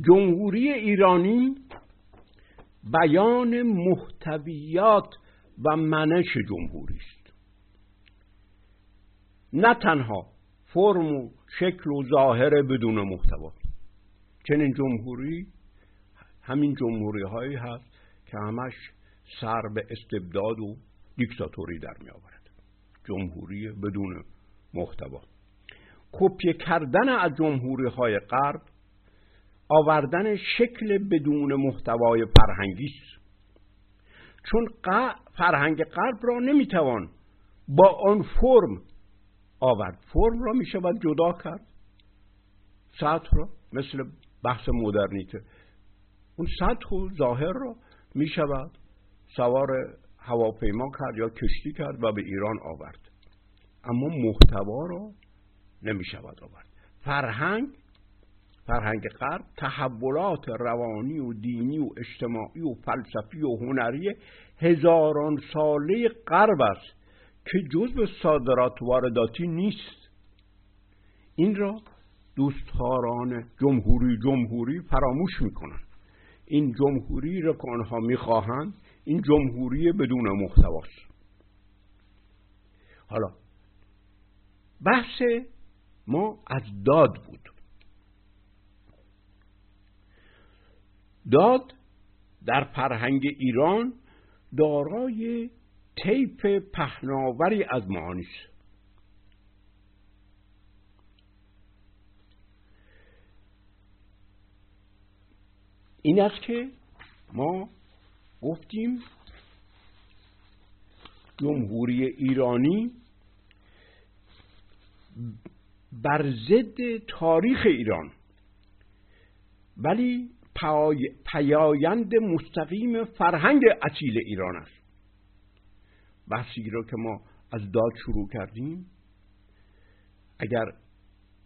جمهوری ایرانی بیان محتویات و منش جمهوری است نه تنها فرم و شکل و ظاهر بدون محتوا. چنین جمهوری همین جمهوری هایی هست که همش سر به استبداد و دیکتاتوری در می آورد. جمهوری بدون محتوا. کپی کردن از جمهوری های غرب آوردن شکل بدون محتوای فرهنگی است. چون فرهنگ غرب را نمی‌توان با آن فرم آورد. فرم را می‌شود جدا کرد. سطح را مثل بحث مدرنیته. اون سطح و ظاهر را می‌شود سوار هواپیما کرد یا کشتی کرد و به ایران آورد. اما محتوا را نمی شود آورد. فرهنگ فرهنگ غرب تحولات روانی و دینی و اجتماعی و فلسفی و هنری هزاران ساله غرب است که جزء صادرات وارداتی نیست. این را دوستداران جمهوری جمهوری فراموش می‌کنند. این جمهوری را که آنها می‌خواهند این جمهوری بدون محتواست. حالا بحث ما از داد بود. داد در فرهنگ ایران دارای طیف پهناوری از معانی این است که ما گفتیم جمهوری ایرانی بر ضد تاریخ ایران. ولی پیایند مستقیم فرهنگ اصیل ایران است. بحثی را که ما از داد شروع کردیم اگر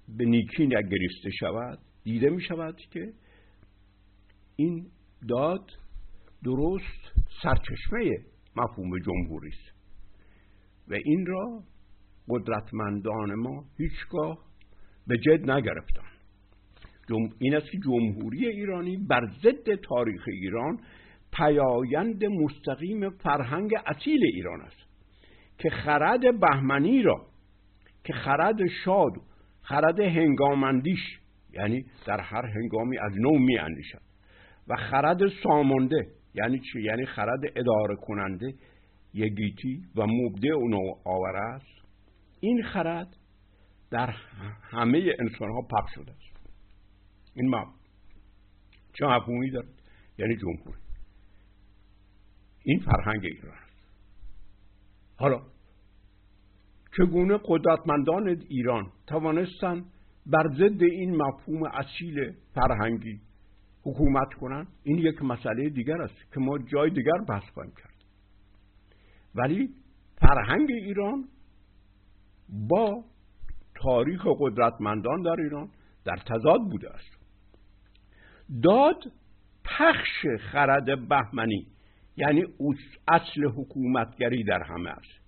به نیکی نگریسته شود دیده می شود که این داد درست سرچشمه مفهوم جمهوری است. و این را قدرتمندان ما هیچگاه به جد نگرفتن این است که جمهوری ایرانی بر ضد تاریخ ایران پیایند مستقیم فرهنگ اصیل ایران است. که خرد بهمنی را که خرد شاد خرد هنگامندیش یعنی در هر هنگامی از نو می اندیشد و خرد سامانده یعنی چی؟ یعنی خرد اداره کننده یگیتی و مبدع و نوآور است. این خرد در همه انسان ها پخش شده است. این ما چه مفهومی دارد یعنی جمهوری. این فرهنگ ایران است. حالا چگونه قدرتمندان ایران توانستند بر ضد این مفهوم اصیل فرهنگی حکومت کنن؟ این یک مسئله دیگر است که ما جای دیگر بحث خواهیم کرد. ولی فرهنگ ایران با تاریخ قدرتمندان در ایران در تضاد بوده است. داد پخش خرد بهمنی یعنی اصل حکومتگری در همه است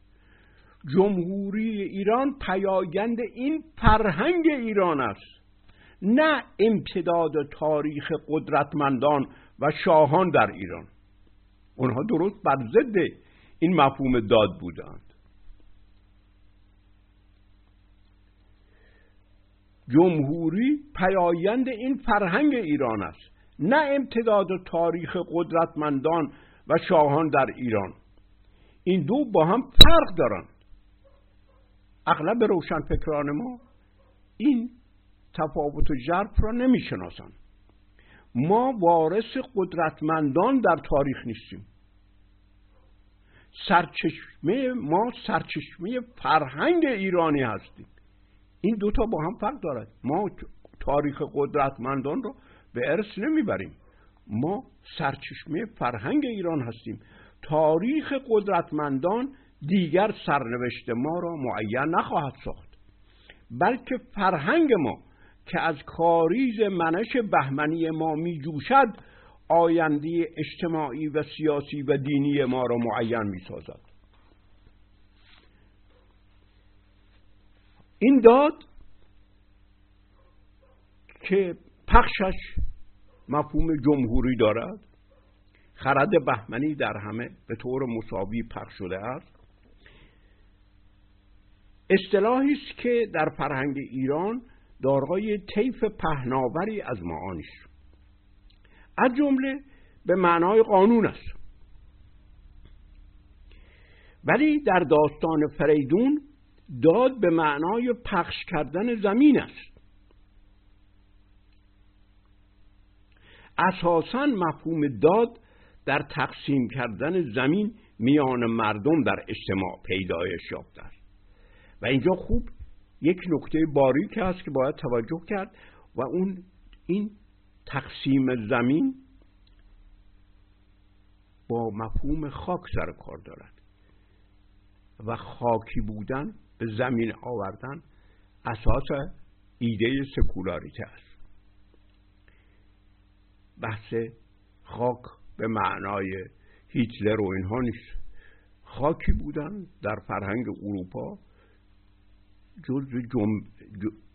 جمهوری ایران پیایند این فرهنگ ایران است. نه امتداد تاریخ قدرتمندان و شاهان در ایران. اونها درست بر ضد این مفهوم داد بودند جمهوری پیایند این فرهنگ ایران است نه امتداد تاریخ قدرتمندان و شاهان در ایران. این دو با هم فرق دارند اغلب روشنفکران ما این تفاوت و جرف را نمی‌شناسند ما وارث قدرتمندان در تاریخ نیستیم. سرچشمه ما سرچشمه فرهنگ ایرانی هستیم. این دوتا با هم فرق دارد. ما تاریخ قدرتمندان رو به ارث نمی‌بریم. ما سرچشمه فرهنگ ایران هستیم. تاریخ قدرتمندان دیگر سرنوشت ما را معین نخواهد ساخت. بلکه فرهنگ ما که از کاریز منش بهمنی ما می جوشد آینده اجتماعی و سیاسی و دینی ما را معین می سازد این داد که پخشش مفهوم جمهوری دارد. خرد بهمنی در همه به طور مساوی پخش شده است. اصطلاحی است که در فرهنگ ایران دارای طیف پهناوری از معانی است از جمله به معنای قانون است. ولی در داستان فریدون داد به معنای پخش کردن زمین است. اساسا مفهوم داد در تقسیم کردن زمین میان مردم در اجتماع پیدایش یافته است. و اینجا خوب یک نکته باریک هست که باید توجه کرد و اون این تقسیم زمین با مفهوم خاک سر کار دارد. و خاکی بودن به زمین آوردن اساس ایده سکولاریته است بحث خاک به معنای هیتلر و اینها نیست. خاکی بودن در فرهنگ اروپا جز جم...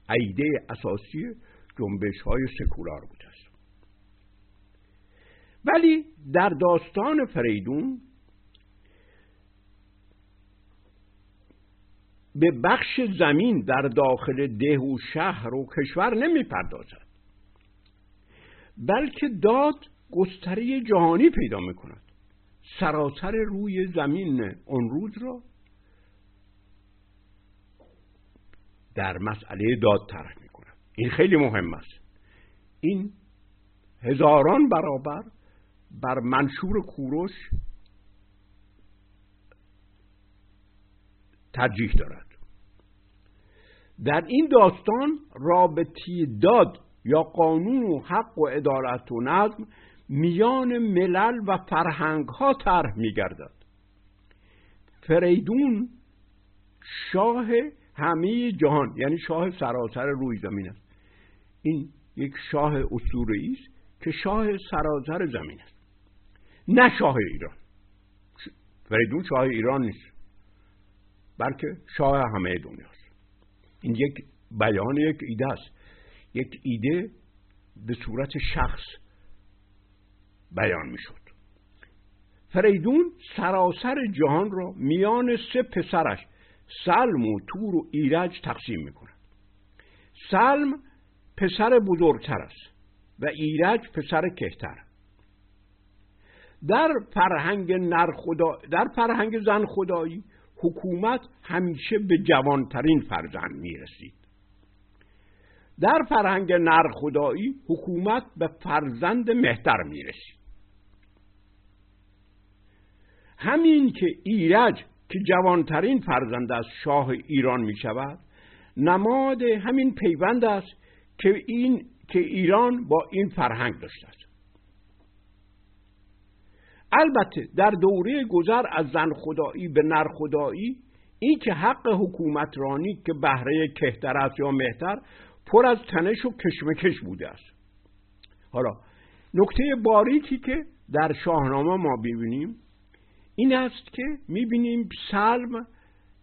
ایده اساسی جنبش های سکولار بوده است ولی در داستان فریدون به بخش زمین در داخل ده و شهر و کشور نمی‌پردازد. بلکه داد گستره جهانی پیدا می کند سراسر روی زمین اون روز را در مسئله داد طرح می کند این خیلی مهم است. این هزاران برابر بر منشور کوروش ترجیح دارد. در این داستان رابطی داد یا قانون و حق و عدالت و نظم میان ملل و فرهنگ ها طرح میگردد. فریدون شاه همه جهان یعنی شاه سراسر روی زمین است. این یک شاه اسطوره‌ای است که شاه سراسر زمین است. نه شاه ایران. فریدون شاه ایران نیست. بلکه شاه همه دنیاست. این یک بیان یک ایده است. یک ایده به صورت شخص بیان می شد فریدون سراسر جهان را میان سه پسرش سلم و تور و ایرج تقسیم می کند سلم پسر بزرگتر است و ایرج پسر کهتر. در فرهنگ نر خدا در فرهنگ زن خدایی حکومت همیشه به جوانترین فرزند می رسید در فرهنگ نر خدایی حکومت به فرزند مهتر می رسید همین که ایرج که جوانترین فرزند از شاه ایران می شود نماد همین پیوند است که این که ایران با این فرهنگ داشته است. البته در دوره گذر از زن خدایی به نر خدایی این که حق حکومترانی که بهره کهتر است یا مهتر پر از تنش و کشمکش بوده است. حالا نکته باریکی که در شاهنامه ما ببینیم این است که می‌بینیم سلم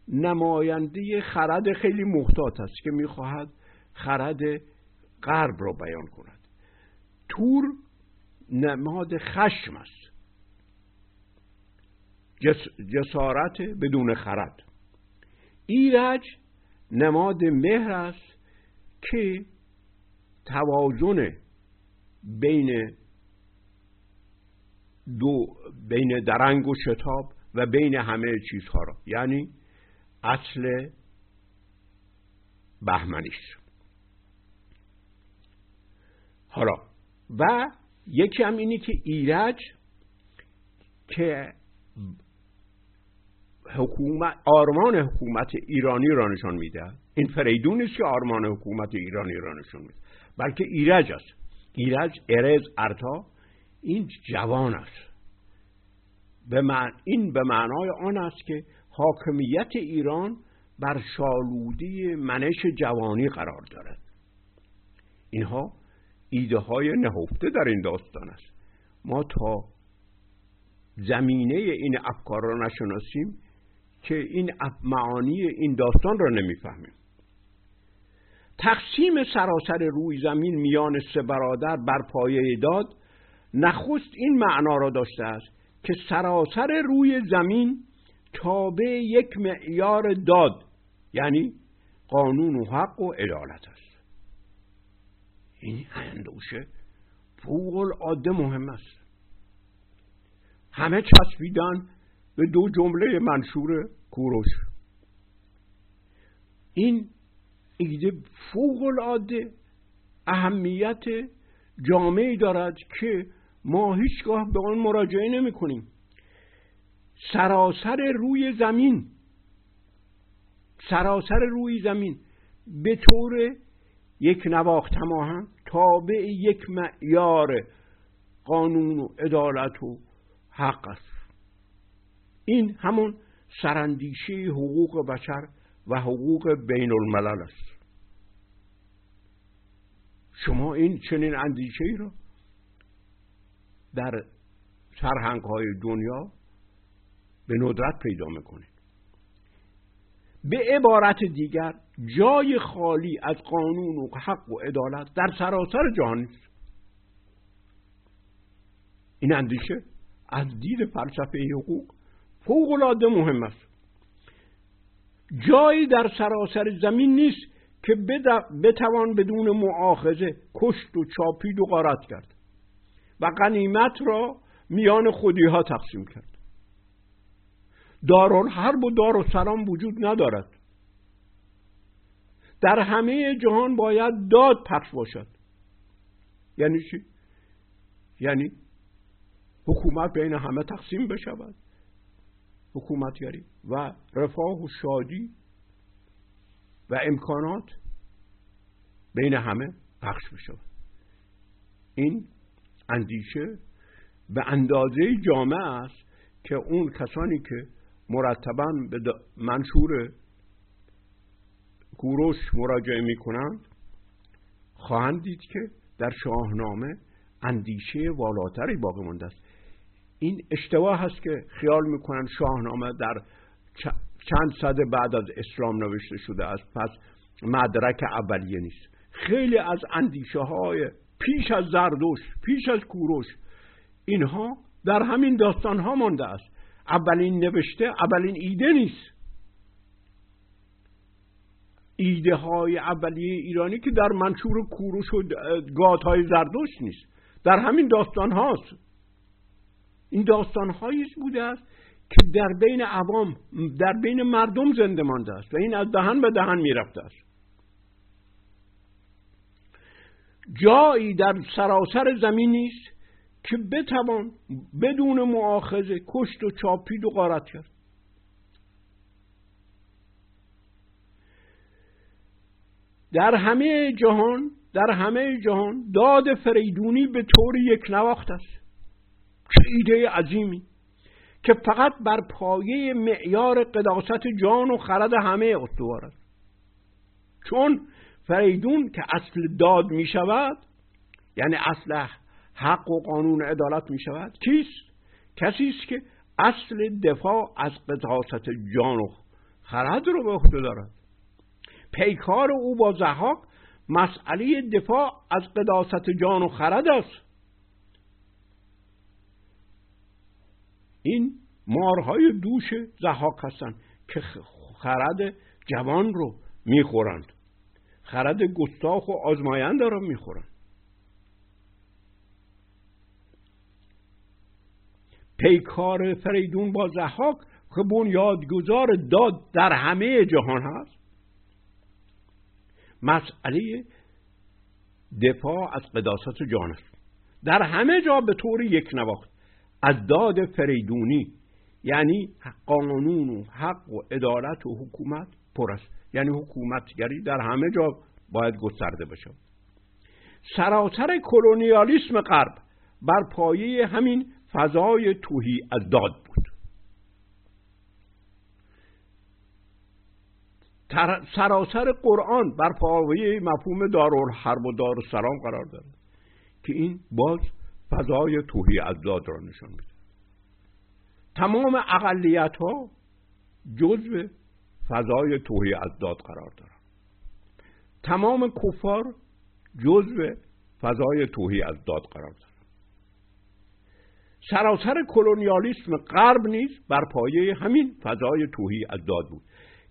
نماینده خرد خیلی محتاط است که می‌خواهد خرد غرب را بیان کند. تور نماد خشم است. جسارت بدون خرد. ایرج نماد مهر است که توازن بین دو بین درنگ و شتاب و بین همه چیزها را. یعنی اصل بهمنیش حالا و یکی هم اینی که ایرج که حکومت آرمان حکومت ایرانی را نشان میده. این فریدون است که آرمان حکومت ایرانی را نشان میده. بلکه ایرج است. ایرج ارز ارتا این جوان است. به این به معنای آن است که حاکمیت ایران بر شالودی منش جوانی قرار دارد. اینها ایده های نهفته در این داستان است. ما تا زمینه این افکار را نشناسیم که این معانی این داستان را نمی‌فهمیم. تقسیم سراسر روی زمین میان سه برادر بر پایه داد نخست این معنا را داشته است که سراسر روی زمین تابع یک معیار داد یعنی قانون و حق و عدالت است. این اندوشه فوق العاده مهم است. همه چسبیدن به دو جمله منشور کوروش. این ایده فوق العاده اهمیت جامعی دارد که ما هیچگاه به آن مراجعه نمی کنیم. سراسر روی زمین سراسر روی زمین به طور یک نواخت تماهم تابع یک معیار قانون و عدالت و حق است. این همون سرندیشه حقوق بشر و حقوق بین الملل است. شما این چنین اندیشه ای را در سرهنگ های دنیا به ندرت پیدا می‌کنید. به عبارت دیگر جای خالی از قانون و حق و عدالت در سراسر جهان نیست این اندیشه از دید فلسفه حقوق فوق العاده مهم است. جایی در سراسر زمین نیست که بتوان بدون معاخذه کشت و چاپید و غارت کرد و غنیمت را میان خودی ها تقسیم کرد. دارالحرب و دار و سلام وجود ندارد. در همه جهان باید داد پخش باشد. یعنی چی؟ یعنی حکومت بین همه تقسیم بشود. حکومتگری و رفاه و شادی و امکانات بین همه پخش بشود این اندیشه به اندازه جامعه است که اون کسانی که مرتبا به منشور کوروش مراجعه می کنند خواهند دید که در شاهنامه اندیشه والاتری باقی مانده است. این اشتباه هست که خیال می‌کنن شاهنامه در چند صده بعد از اسلام نوشته شده است. پس مدرک اولیه نیست. خیلی از اندیشه های پیش از زردوش پیش از کوروش اینها در همین داستان ها مانده است. اولین نوشته اولین ایده نیست. ایده های اولیه ایرانی که در منشور کوروش و گات های زردوش نیست. در همین داستان هاست این داستان هاییست بوده است که در بین عوام در بین مردم زنده مانده است و این از دهن به دهن می‌رفته است. جایی در سراسر زمین نیست که بتوان بدون معاخذه کشت و چاپید و غارت کرد. در همه جهان در همه جهان داد فریدونی به طور یک نواخت است. چه ایده عظیمی که فقط بر پایه معیار قداست جان و خرد همه استوار است. چون فریدون که اصل داد می شود یعنی اصل حق و قانون عدالت می شود کیست؟ کسی است که اصل دفاع از قداست جان و خرد رو به عهده دارد. پیکار او با زحاک مسئله دفاع از قداست جان و خرد است. این مارهای دوش زحاک هستند که خرد جوان رو می‌خورند. خرد گستاخ و آزماینده رو می‌خورند. پیکار فریدون با زحاک که بنیادگذار داد در همه جهان هست. مسئله دفاع از قداست جان است. در همه جا به طور یک نواخت. از داد فریدونی یعنی قانون و حق و عدالت و حکومت پر است. یعنی حکومتگری در همه جا باید گسترده بشه. سراسر کلونیالیسم غرب بر پایه همین فضای توهی از داد بود. سراسر قرآن بر پایه مفهوم دارالحرب و دارالسلام قرار دارد که این باز فضای توهی از داد را نشان میده. تمام اقلیت ها جزو فضای توهی از داد قرار دارند تمام کفار جزو فضای توهی از داد قرار دارد سراسر کلونیالیسم غرب نیز بر پایه همین فضای توهی از داد بود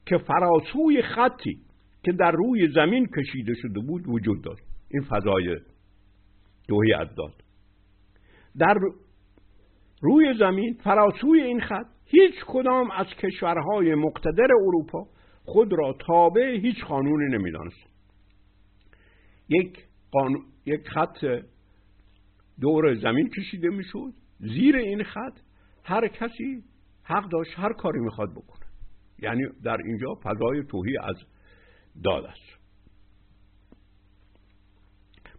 که فراسوی خطی که در روی زمین کشیده شده بود وجود داشت. این فضای توهی از داد در روی زمین فراسوی این خط هیچ کدام از کشورهای مقتدر اروپا خود را تابع هیچ قانونی نمی‌دانست. یک, قانون، یک خط دور زمین کشیده می‌شد. زیر این خط هر کسی حق داشت هر کاری می‌خواد بکنه. یعنی در اینجا فضای توهی از داد است.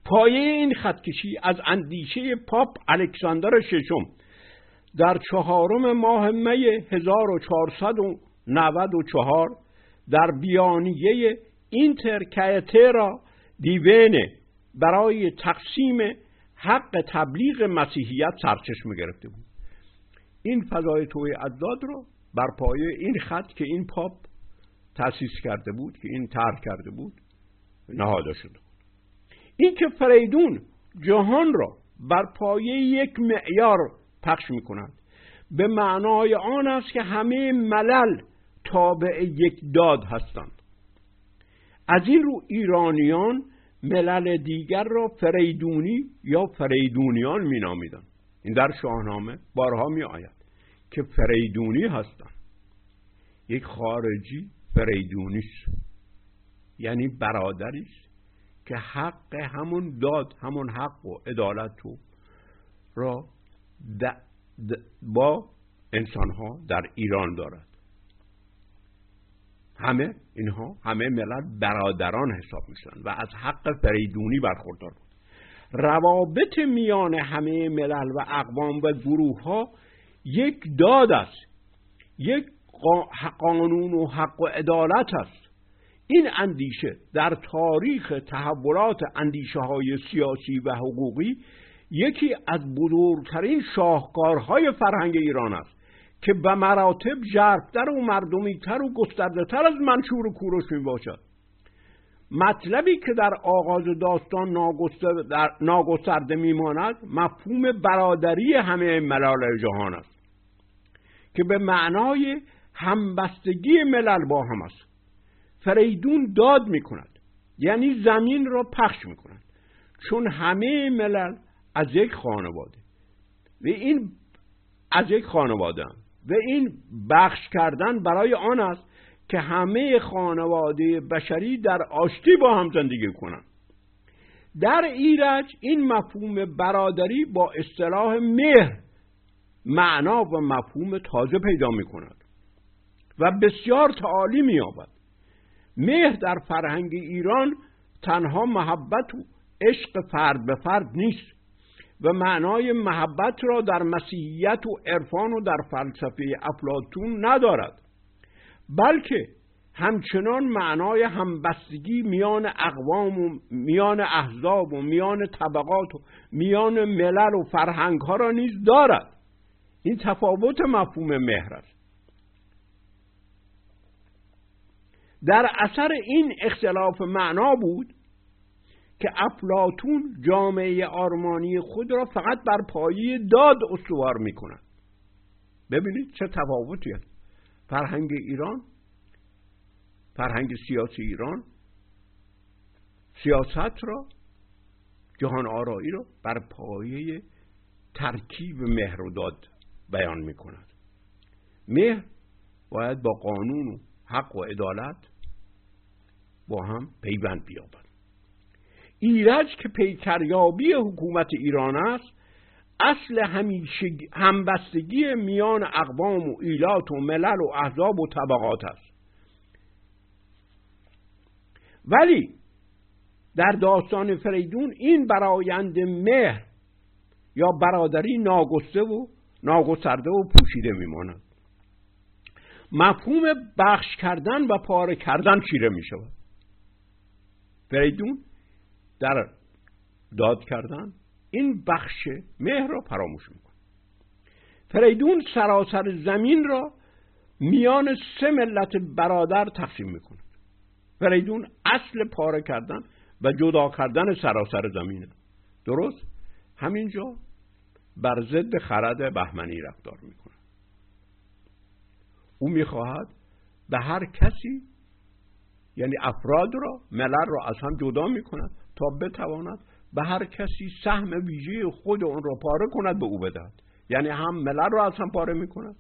پایه این خطکشی از اندیشه پاپ الکساندر ششم در چهارم ماه می 1494 در بیانیه اینتر کایترا دیوینه برای تقسیم حق تبلیغ مسیحیت سرچشمه گرفته بود. این فضای توی اداد رو بر پایه این خط که این پاپ تأسیس کرده بود که این طرح کرده بود نهاده شده. این که فریدون جهان را بر پایه یک معیار پخش می کند به معنای آن است که همه ملل تابع یک داد هستند. از این رو ایرانیان ملل دیگر را فریدونی یا فریدونیان می نامیدن. این در شاهنامه بارها می آید که فریدونی هستند. یک خارجی فریدونی یعنی برادری که حق همون داد همون حق و عدالت رو را با انسان ها در ایران دارد. همه اینها همه ملت برادران حساب میشن و از حق فریدونی برخوردار بود. روابط میان همه ملل و اقوام و گروه ها یک داد است. یک قانون و حق و عدالت است. این اندیشه در تاریخ تحولات اندیشه های سیاسی و حقوقی یکی از بزرگترین شاهکارهای فرهنگ ایران است که به مراتب ژرفتر و مردمیتر و گسترده تر از منشور و کوروش می باشد مطلبی که در آغاز داستان ناگسترده میماند مفهوم برادری همه ملال جهان است که به معنای همبستگی ملل با هم است. فریدون داد می کند یعنی زمین را پخش می کند چون همه ملل از یک خانواده. و این از یک خانواده هم. و این بخش کردن برای آن است که همه خانواده بشری در آشتی با هم زندگی کنند. در ایرج این مفهوم برادری با اصطلاح مهر معنا و مفهوم تازه پیدا می کند و بسیار تعالی می یابد مهر در فرهنگ ایران تنها محبت و عشق فرد به فرد نیست و معنای محبت را در مسیحیت و عرفان و در فلسفه افلاتون ندارد بلکه همچنان معنای همبستگی میان اقوام و میان احزاب و میان طبقات و میان ملل و فرهنگ ها را نیز دارد. این تفاوت مفهوم مهر است. در اثر این اختلاف معنا بود که افلاتون جامعه آرمانی خود را فقط بر پایه داد استوار می کند ببینید چه تفاوتی است فرهنگ ایران فرهنگ سیاسی ایران سیاست را جهان آرایی را بر پایه ترکیب مهر و داد بیان می کند مهر باید با قانون و حق و عدالت با هم پیوند بیابد. ایرج که پیکریابی حکومت ایران است اصل همیشه همبستگی میان اقوام و ایلات و ملل و احزاب و طبقات است. ولی در داستان فریدون این برایند مهر یا برادری ناگسته و ناگسترده و پوشیده میماند. مفهوم بخش کردن و پاره کردن چیره می فریدون در داد کردن. این بخش مهر را فراموش می‌کنه فریدون سراسر زمین را میان سه ملت برادر تقسیم می‌کند. فریدون اصل پاره کردن و جدا کردن سراسر زمینه درست؟ همینجا بر ضد خرد بهمنی رفتار می‌کنه او می‌خواهد به هر کسی یعنی افراد را ملل را از هم جدا می‌کند تا بتواند به هر کسی سهم ویژه خود اون را پاره کند به او بدهد. یعنی هم ملل را از هم پاره می‌کند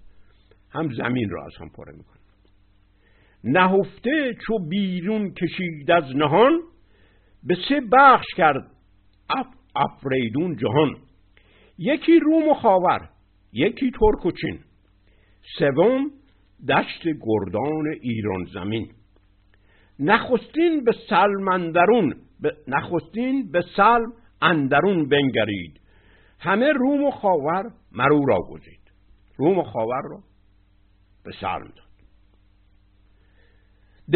هم زمین را از هم پاره می‌کند. نهفته چو بیرون کشید از نهان به سه بخش کرد اف افریدون جهان. یکی روم و خاور یکی ترک و چین. سوم دشت گردان ایران زمین. نخستین به سلم اندرون نخستین به سلم اندرون بنگرید. همه روم و خاور مرو را گزید. روم و خاور را به سلم داد.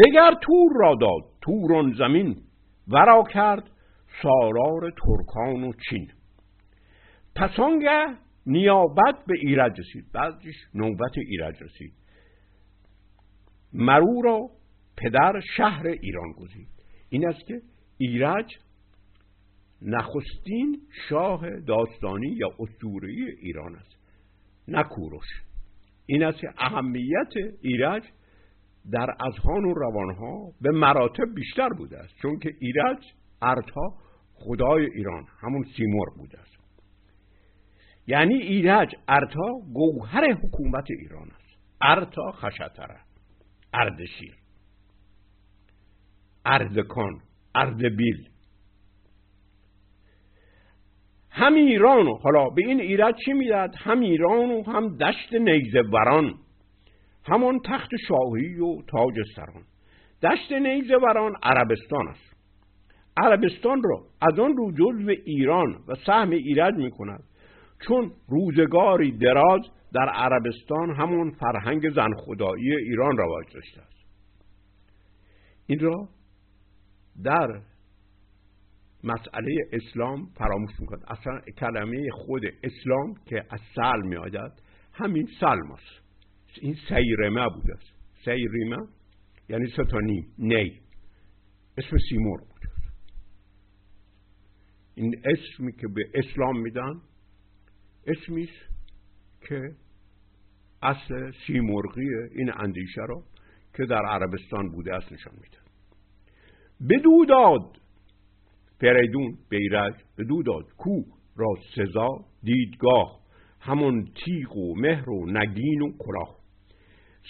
دگر تور را داد توران زمین ورا کرد سالار ترکان و چین. پسانگه نیابت به ایرج رسید بعدش نوبت ایرج رسید. مرو را پدر شهر ایران گزید. این است که ایرج نخستین شاه داستانی یا اسطوره‌ای ایران است نه کوروش. این است که اهمیت ایرج در اذهان و روانها به مراتب بیشتر بوده است چون که ایرج ارتا خدای ایران همون سیمور بوده است. یعنی ایرج ارتا گوهر حکومت ایران است. ارتا خشتره اردشیر اردکان اردبیل هم ایران حالا به این ایرج چی می‌داد هم ایران و هم دشت نیزه وران همان تخت شاهی و تاج سران. دشت نیزه وران عربستان است. عربستان را از آن رو جزو ایران و سهم ایرج می کند چون روزگاری دراز در عربستان همون فرهنگ زن خدایی ایران رواج داشته است. این را در مسئله اسلام فراموش می‌کند اصلا کلمه خود اسلام که از سلم می همین سلم است این سیرمه بوده است سیرمه یعنی ستانی نی. اسم سیمور بوده این اسمی که به اسلام میدن اسمیش که اصل سیمرغی این اندیشه را که در عربستان بوده است نشان میده بدو داد. فریدون بیرج بدو داد. کو را سزا دیدگاه همون تیغ و مهر و نگین و کلاه.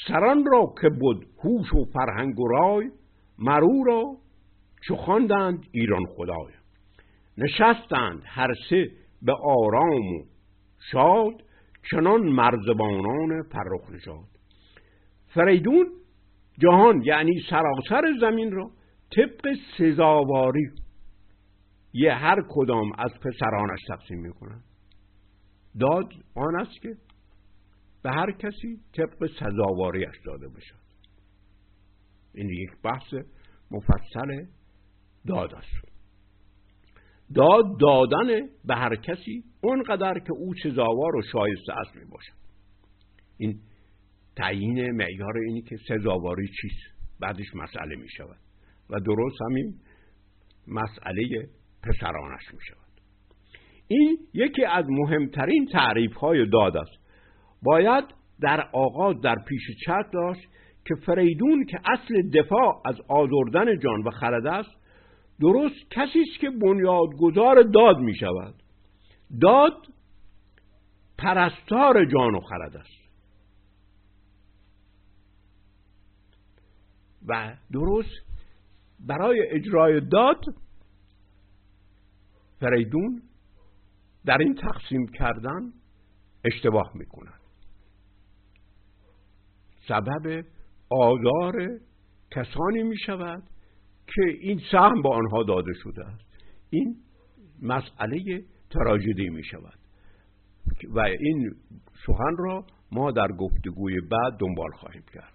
سران را که بود هوش و فرهنگ و رای مرو را چو خواندند ایران خدای. نشستند هر سه به آرام و شاد چنان مرزبانان فرخ نشاد فریدون جهان یعنی سراسر زمین را طبق سزاواری یه هر کدام از پسرانش تقسیم می‌کنن. داد آن است که به هر کسی طبق سزاواریش داده باشد این یک بحث مفصل داد است. داد دادن به هر کسی اونقدر که او سزاوار و شایسته است می باشد این تعیین معیار اینی که سزاواری چیست؟ بعدش مسئله می شود و درست همین مسئله پسرانش می شود این یکی از مهمترین تعریف های داد است. باید در آغاز در پیش چت داشت که فریدون که اصل دفاع از آزردن جان و خرد است درست کسی است که بنیادگذار داد می شود داد پرستار جان و خرد است. و درست برای اجرای داد فریدون در این تقسیم کردن اشتباه می کند سبب آزار کسانی می شود که این سهم با آنها داده شده است. این مسئله تراژدی می شود و این سخن را ما در گفتگوی بعد دنبال خواهیم کرد.